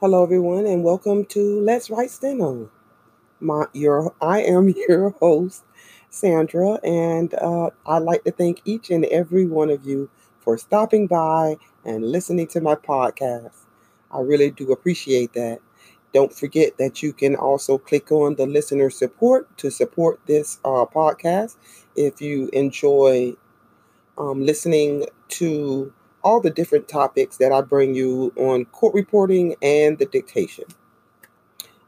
Hello, everyone, and welcome to Let's Write Steno. My, your, I am your host, Sandra, and uh, I'd like to thank each and every one of you for stopping by and listening to my podcast. I really do appreciate that. Don't forget that you can also click on the listener support to support this uh, podcast if you enjoy um, listening to all the different topics that I bring you on court reporting and the dictation.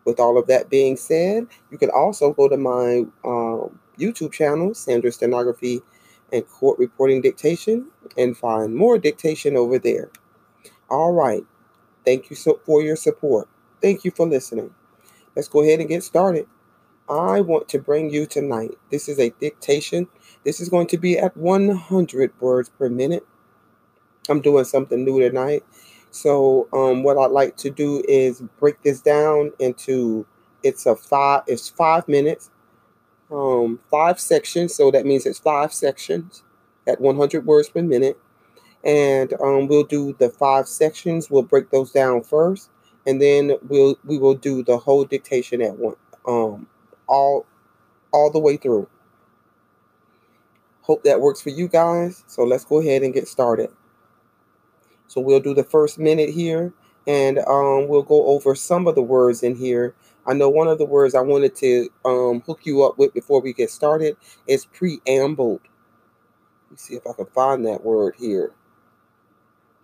With all of that being said, you can also go to my um, YouTube channel, Sandra Stenography and Court Reporting Dictation, and find more dictation over there. All right. Thank you so for your support. Thank you for listening. Let's go ahead and get started. I want to bring you tonight. This is a dictation. This is going to be at 100 words per minute. I'm doing something new tonight. So um, what I'd like to do is break this down into it's a five it's five minutes, um, five sections. So that means it's five sections at 100 words per minute, and um, we'll do the five sections. We'll break those down first, and then we'll we will do the whole dictation at one um all all the way through. Hope that works for you guys. So let's go ahead and get started. So we'll do the first minute here and um, we'll go over some of the words in here. I know one of the words I wanted to um, hook you up with before we get started is preambled. Let me see if I can find that word here.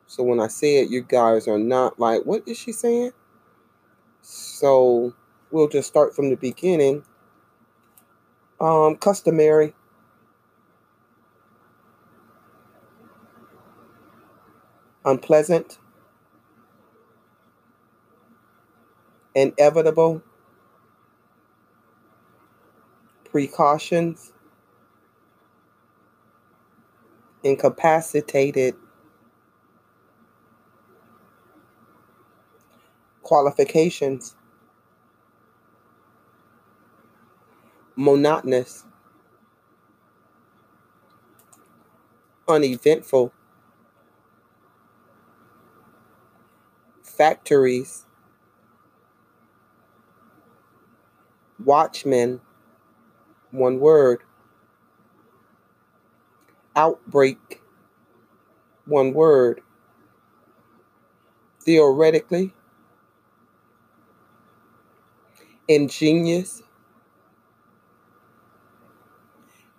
So when I say it, you guys are not like, what is she saying? So we'll just start from the beginning. Um, customary. Unpleasant, inevitable, precautions, incapacitated, qualifications, monotonous, uneventful, factories, watchmen, one word, outbreak, one word, theoretically, ingenious,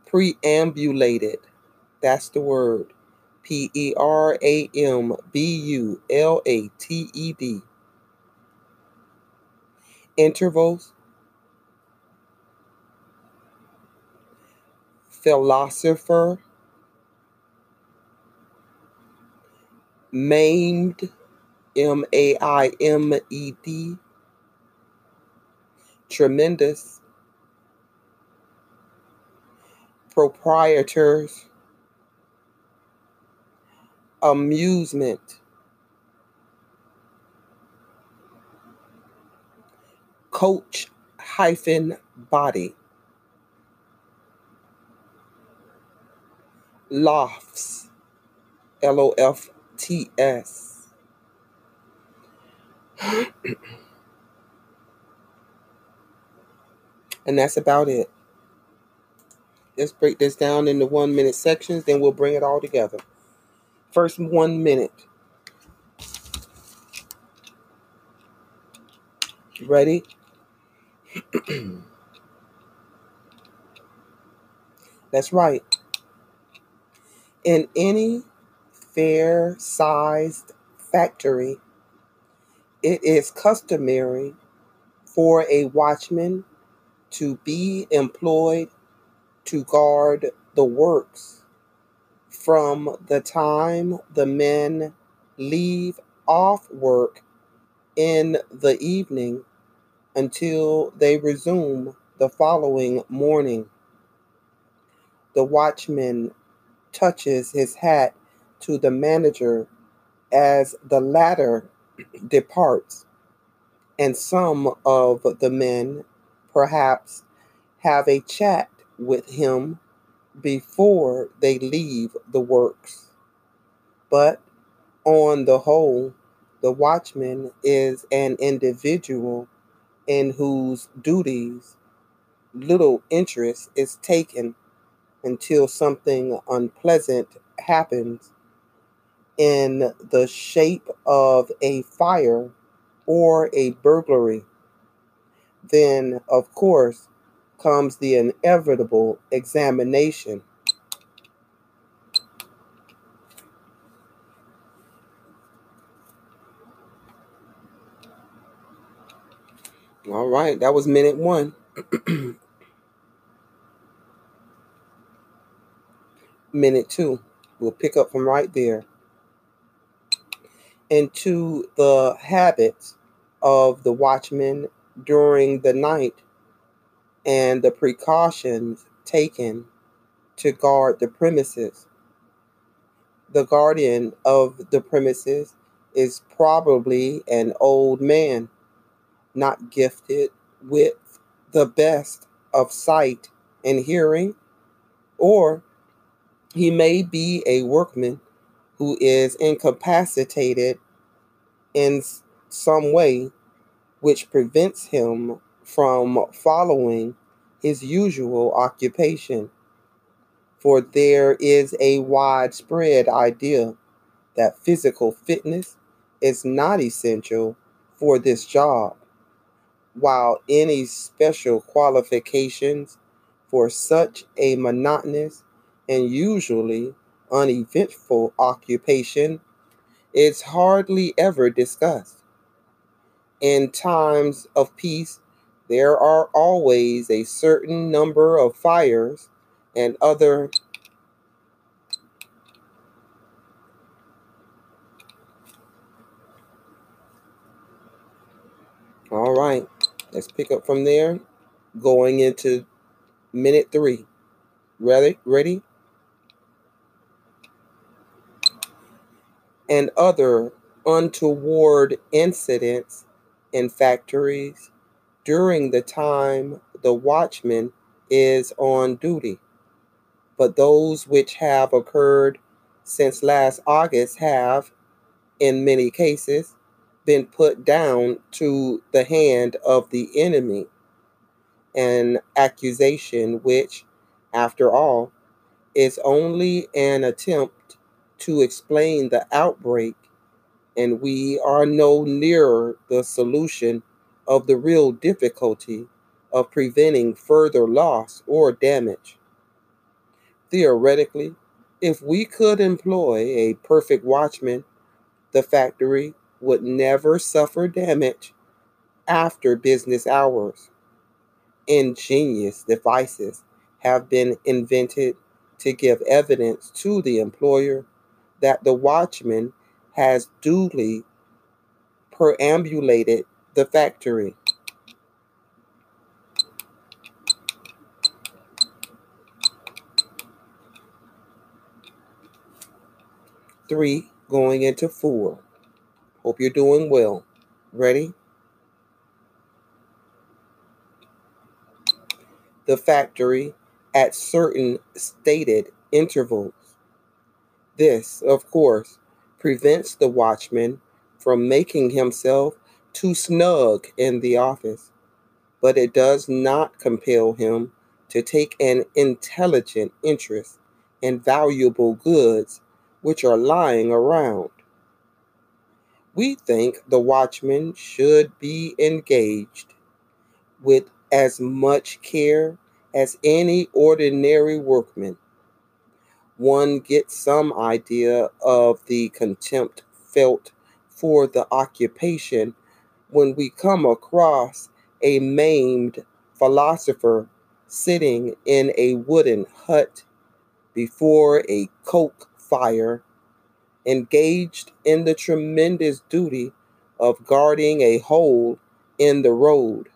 perambulated, that's the word. P E R A M B U L A T E D. Intervals. Philosopher. Maimed. M A I M E D. Tremendous. Proprietors amusement, coach hyphen body, lofts, L O F T S. and that's about it. Let's break this down into one minute sections, then we'll bring it all together. First one minute. Ready? That's right. In any fair sized factory, it is customary for a watchman to be employed to guard the works from the time the men leave off work in the evening until they resume the following morning. The watchman touches his hat to the manager as the latter departs, and some of the men perhaps have a chat with him before they leave the works. But on the whole, The watchman is an individual in whose duties little interest is taken until something unpleasant happens in the shape of a fire or a burglary. Then, of course, comes the inevitable examination. All right, that was minute one. minute two. We'll pick up from right there. Into the habits of the watchman during the night and the precautions taken to guard the premises. The guardian of the premises is probably an old man, not gifted with the best of sight and hearing, or he may be a workman who is incapacitated in some way which prevents him from following his usual occupation. For there is a widespread idea that physical fitness is not essential for this job, while any special qualifications for such a monotonous and usually uneventful occupation is hardly ever discussed. In times of peace, there are always a certain number of fires and other All right, let's pick up from there. Going into minute three. Ready? Ready? And other untoward incidents in factories during the time the watchman is on duty. But those which have occurred since last August have, in many cases, been put down to the hand of the enemy, an accusation which, after all, is only an attempt to explain the outbreak, and we are no nearer the solution of the real difficulty of preventing further loss or damage. Theoretically, if we could employ a perfect watchman, the factory would never suffer damage after business hours. Ingenious devices have been invented to give evidence to the employer that the watchman has duly perambulated the factory. Three going into four. Hope you're doing well. Ready? The factory at certain stated intervals. This, of course, prevents the watchman from making himself too snug in the office, but it does not compel him to take an intelligent interest in valuable goods which are lying around. We think the watchman should be engaged with as much care as any ordinary workman. One gets some idea of the contempt felt for the occupation when we come across a maimed philosopher sitting in a wooden hut before a coke fire, engaged in the tremendous duty of guarding a hole in the road.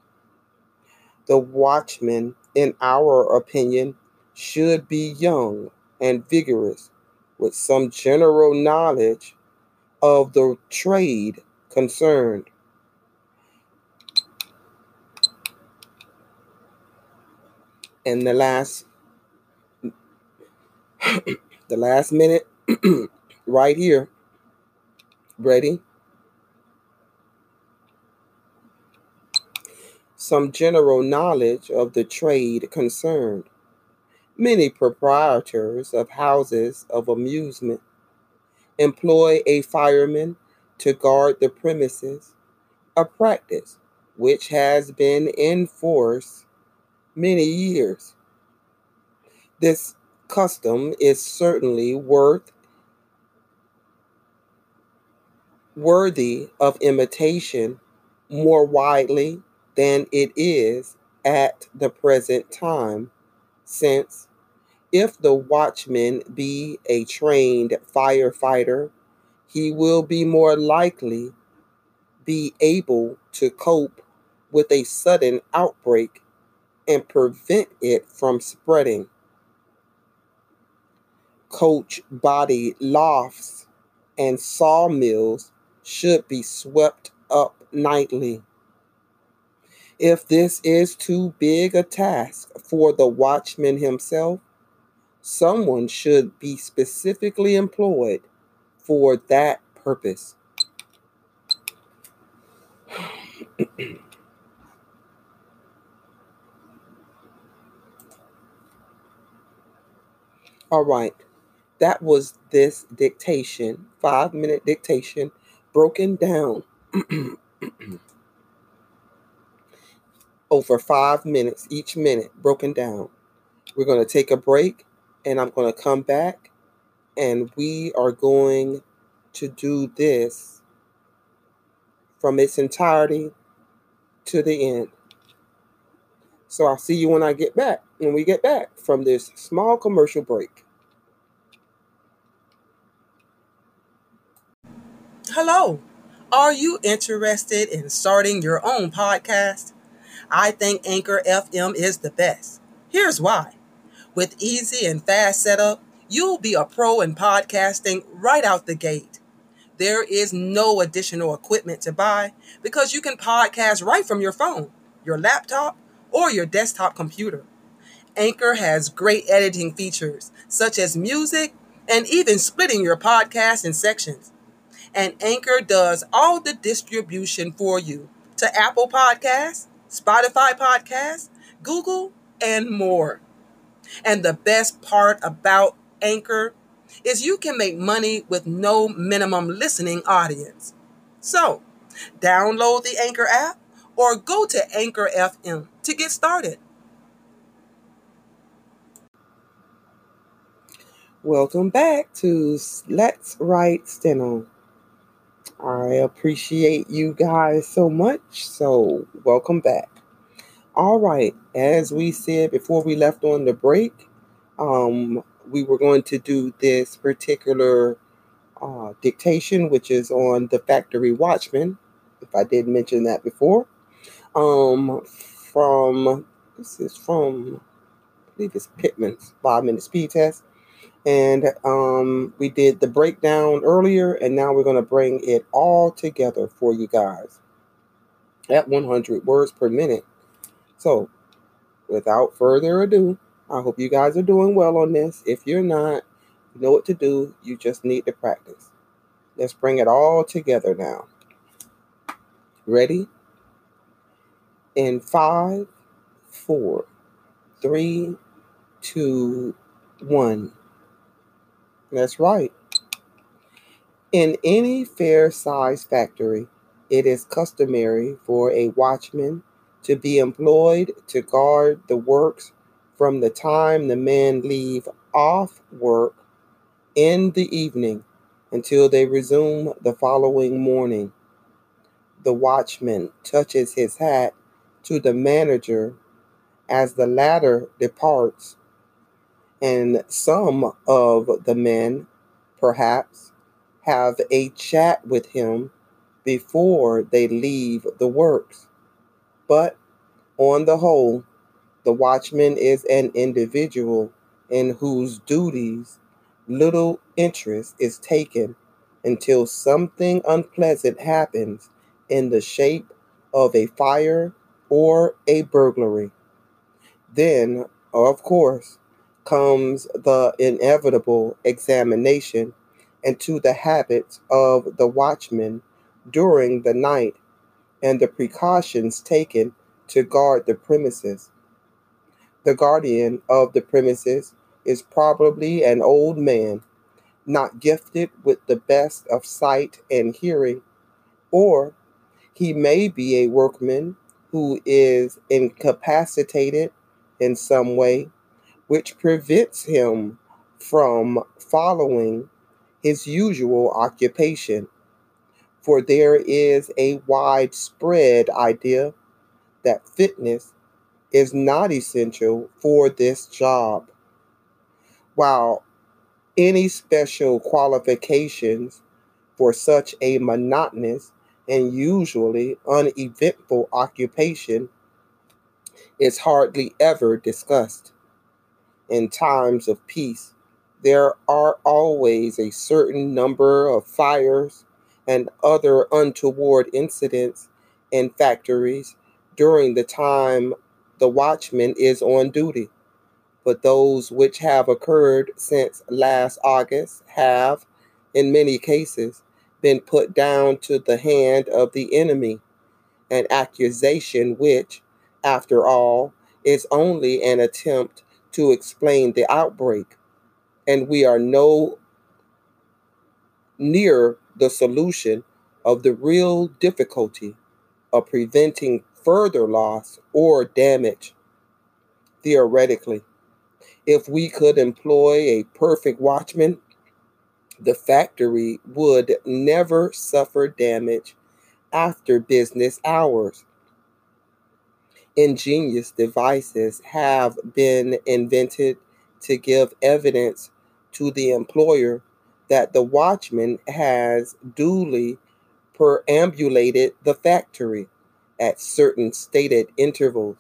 The watchman, in our opinion, should be young and vigorous with some general knowledge of the trade concerned. and the last the last minute right here. Ready? Some general knowledge of the trade concerned. Many proprietors of houses of amusement employ a fireman to guard the premises, a practice which has been in force many years. This custom is certainly worth worthy of imitation more widely than it is at the present time, since if the watchman be a trained firefighter, he will be more likely be able to cope with a sudden outbreak and prevent it from spreading. Coach body lofts and sawmills should be swept up nightly. If this is too big a task for the watchman himself, someone should be specifically employed for that purpose. All right, that was this dictation, five minute dictation, broken down over five minutes, each minute broken down. We're going to take a break and I'm going to come back and we are going to do this from its entirety to the end. So I'll see you when I get back, when we get back from this small commercial break. Hello. Are you interested in starting your own podcast? I think Anchor FM is the best. Here's why. With easy and fast setup, you'll be a pro in podcasting right out the gate. There is no additional equipment to buy because you can podcast right from your phone, your laptop, or your desktop computer. Anchor has great editing features such as music and even splitting your podcast in sections. And Anchor does all the distribution for you to Apple Podcasts, Spotify Podcasts, Google, and more. And the best part about Anchor is you can make money with no minimum listening audience. So, download the Anchor app or go to Anchor FM to get started. Welcome back to Let's Write Steno. I appreciate you guys so much. So, welcome back. All right, as we said before we left on the break, um, we were going to do this particular uh, dictation, which is on the Factory Watchman, if I did mention that before. Um, from this is from I believe it's Pitman's five minute speed test. And um, we did the breakdown earlier, and now we're going to bring it all together for you guys at 100 words per minute. So, without further ado, I hope you guys are doing well on this. If you're not, you know what to do. You just need to practice. Let's bring it all together now. Ready? In five, four, three, two, one. That's right. In any fair sized factory, it is customary for a watchman to be employed to guard the works from the time the men leave off work in the evening until they resume the following morning. The watchman touches his hat to the manager as the latter departs, and some of the men, perhaps, have a chat with him before they leave the works. But on the whole, the watchman is an individual in whose duties little interest is taken until something unpleasant happens in the shape of a fire or a burglary. Then, of course, comes the inevitable examination into the habits of the watchman during the night and the precautions taken to guard the premises. The guardian of the premises is probably an old man, not gifted with the best of sight and hearing, or he may be a workman who is incapacitated in some way, which prevents him from following his usual occupation. For there is a widespread idea that fitness is not essential for this job. While any special qualifications for such a monotonous and usually uneventful occupation is hardly ever discussed. In times of peace, there are always a certain number of fires and other untoward incidents in factories during the time the watchman is on duty. But those which have occurred since last August have, in many cases, been put down to the hand of the enemy, an accusation which, after all, is only an attempt to explain the outbreak, and we are no near the solution of the real difficulty of preventing further loss or damage. Theoretically, if we could employ a perfect watchman the factory would never suffer damage after business hours. Ingenious devices have been invented to give evidence to the employer that the watchman has duly perambulated the factory at certain stated intervals.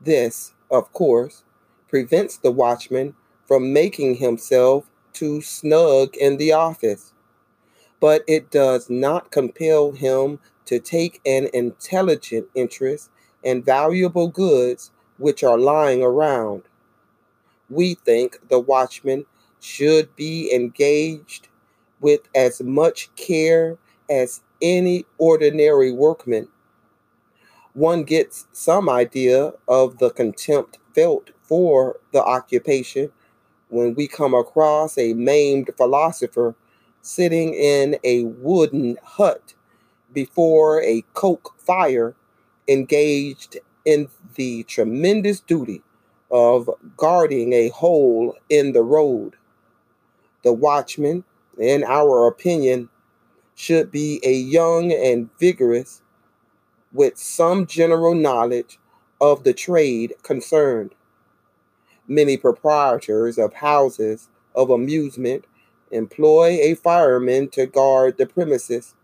This, of course, prevents the watchman from making himself too snug in the office, but it does not compel him to take an intelligent interest in valuable goods which are lying around. We think the watchman should be engaged with as much care as any ordinary workman. One gets some idea of the contempt felt for the occupation when we come across a maimed philosopher sitting in a wooden hut before a coke fire, engaged in the tremendous duty of guarding a hole in the road. The watchman, in our opinion, should be a young and vigorous with some general knowledge of the trade concerned. Many proprietors of houses of amusement employ a fireman to guard the premises,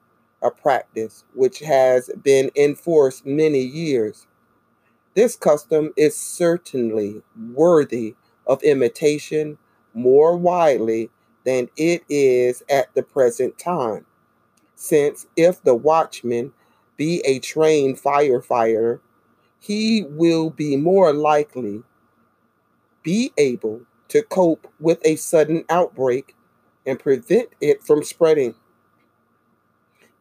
a practice which has been enforced many years. This custom is certainly worthy of imitation more widely than it is at the present time, since if the watchman be a trained firefighter, he will be more likely be able to cope with a sudden outbreak and prevent it from spreading.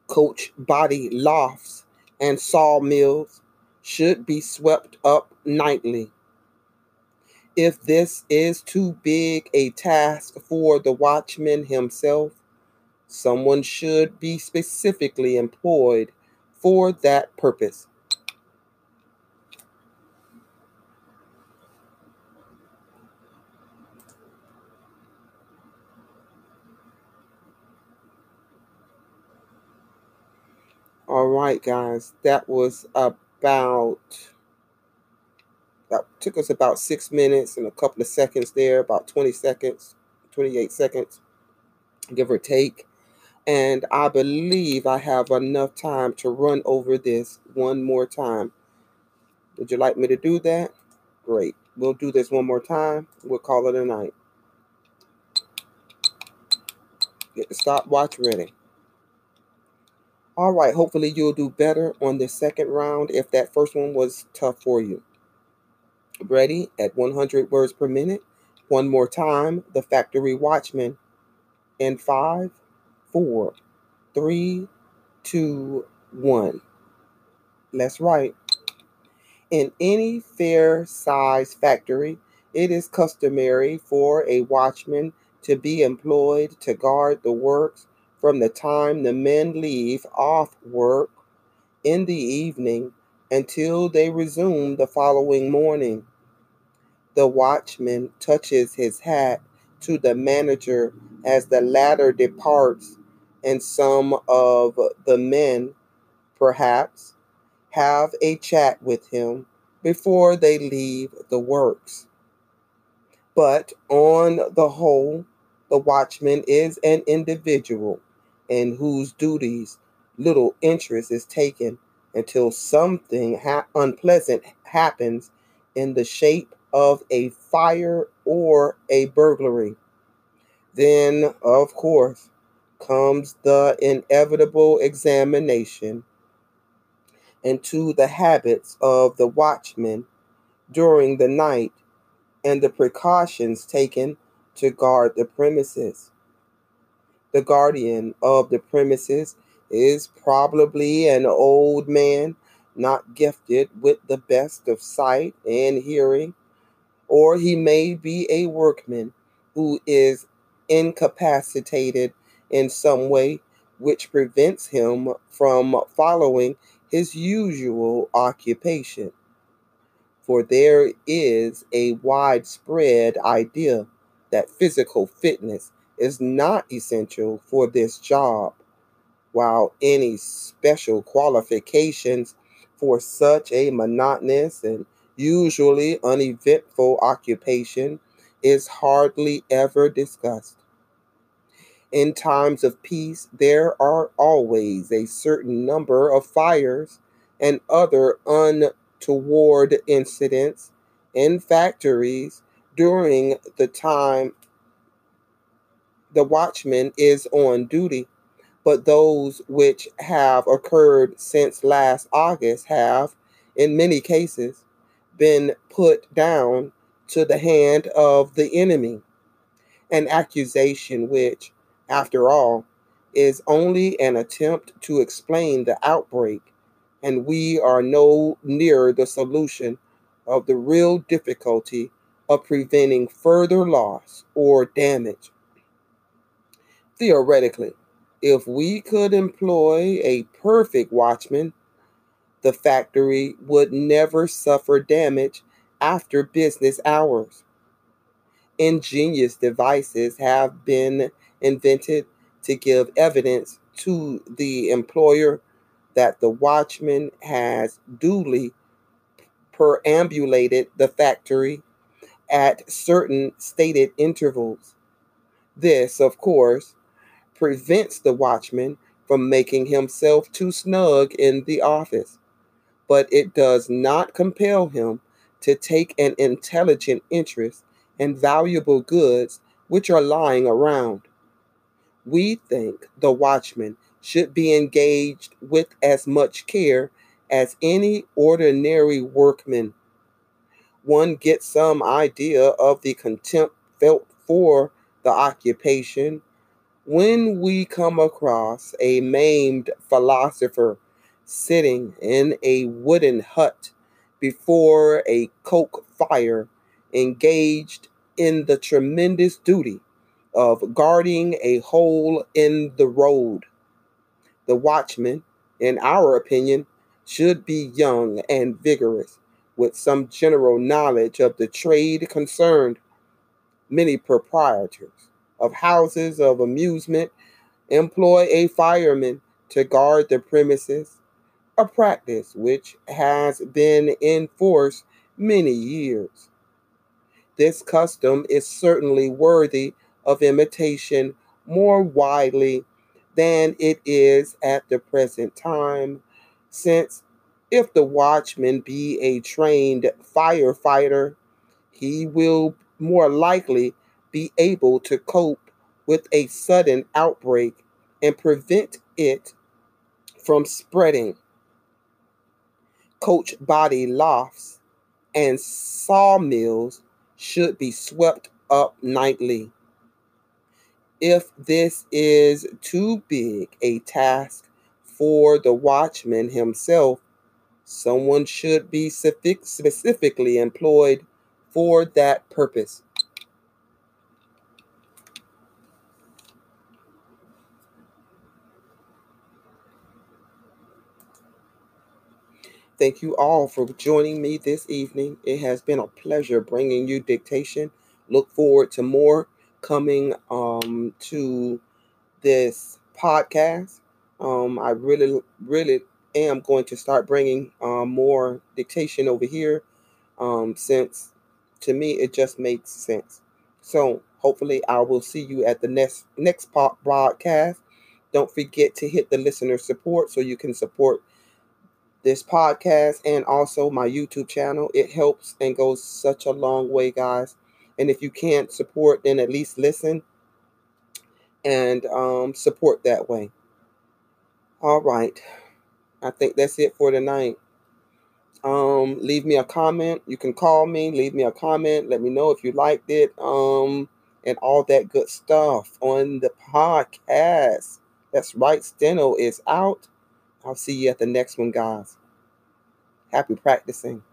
Coach body lofts and sawmills should be swept up nightly. If this is too big a task for the watchman himself, someone should be specifically employed for that purpose. All right, guys, that was about that took us about six minutes and a couple of seconds there, about 20 seconds, 28 seconds, give or take. And I believe I have enough time to run over this one more time. Would you like me to do that? Great. We'll do this one more time. We'll call it a night. Get the stopwatch ready. All right, hopefully you'll do better on the second round if that first one was tough for you. Ready at 100 words per minute. One more time, the factory watchman. In five, four, three, two, one. Let's write. In any fair sized factory, it is customary for a watchman to be employed to guard the works from the time the men leave off work in the evening until they resume the following morning. The watchman touches his hat to the manager as the latter departs, and some of the men, perhaps, have a chat with him before they leave the works. But on the whole, the watchman is an individual in whose duties little interest is taken until something ha- unpleasant happens in the shape of a fire or a burglary. Then, of course, comes the inevitable examination into the habits of the watchman during the night and the precautions taken to guard the premises. The guardian of the premises is probably an old man not gifted with the best of sight and hearing, or he may be a workman who is incapacitated in some way which prevents him from following his usual occupation. For there is a widespread idea that physical fitness is not essential for this job while any special qualifications for such a monotonous and usually uneventful occupation is hardly ever discussed. In times of peace, there are always a certain number of fires and other untoward incidents in factories during the time the watchman is on duty but those which have occurred since last August have, in many cases, been put down to the hand of the enemy. An accusation which, after all, is only an attempt to explain the outbreak, and we are no nearer the solution of the real difficulty of preventing further loss or damage. Theoretically, if we could employ a perfect watchman, the factory would never suffer damage after business hours. Ingenious devices have been invented to give evidence to the employer that the watchman has duly perambulated the factory at certain stated intervals. This, of course, prevents the watchman from making himself too snug in the office, but it does not compel him to take an intelligent interest in valuable goods which are lying around. We think the watchman should be engaged with as much care as any ordinary workman. One gets some idea of the contempt felt for the occupation when we come across a maimed philosopher sitting in a wooden hut before a coke fire, engaged in the tremendous duty of guarding a hole in the road. The watchman, in our opinion, should be young and vigorous, with some general knowledge of the trade concerned. Many proprietors of houses of amusement employ a fireman to guard the premises, a practice which has been in force many years. This custom is certainly worthy of imitation more widely than it is at the present time, since if the watchman be a trained firefighter, he will more likely be able to cope with a sudden outbreak and prevent it from spreading. Coach body lofts and sawmills should be swept up nightly. If this is too big a task for the watchman himself, Someone should be specifically employed for that purpose. Thank you all for joining me this evening. It has been a pleasure bringing you dictation. Look forward to more coming um, to this podcast. Um, I really, really am going to start bringing um, more dictation over here um, since to me it just makes sense. So hopefully I will see you at the next next pop broadcast. Don't forget to hit the listener support so you can support this podcast and also my YouTube channel. It helps and goes such a long way, guys. And if you can't support, then at least listen and um, support that way. All right. I think that's it for tonight. Um, leave me a comment. You can call me, leave me a comment. Let me know if you liked it. Um, and all that good stuff on the podcast. That's right. Steno is out. I'll see you at the next one, guys. Happy practicing.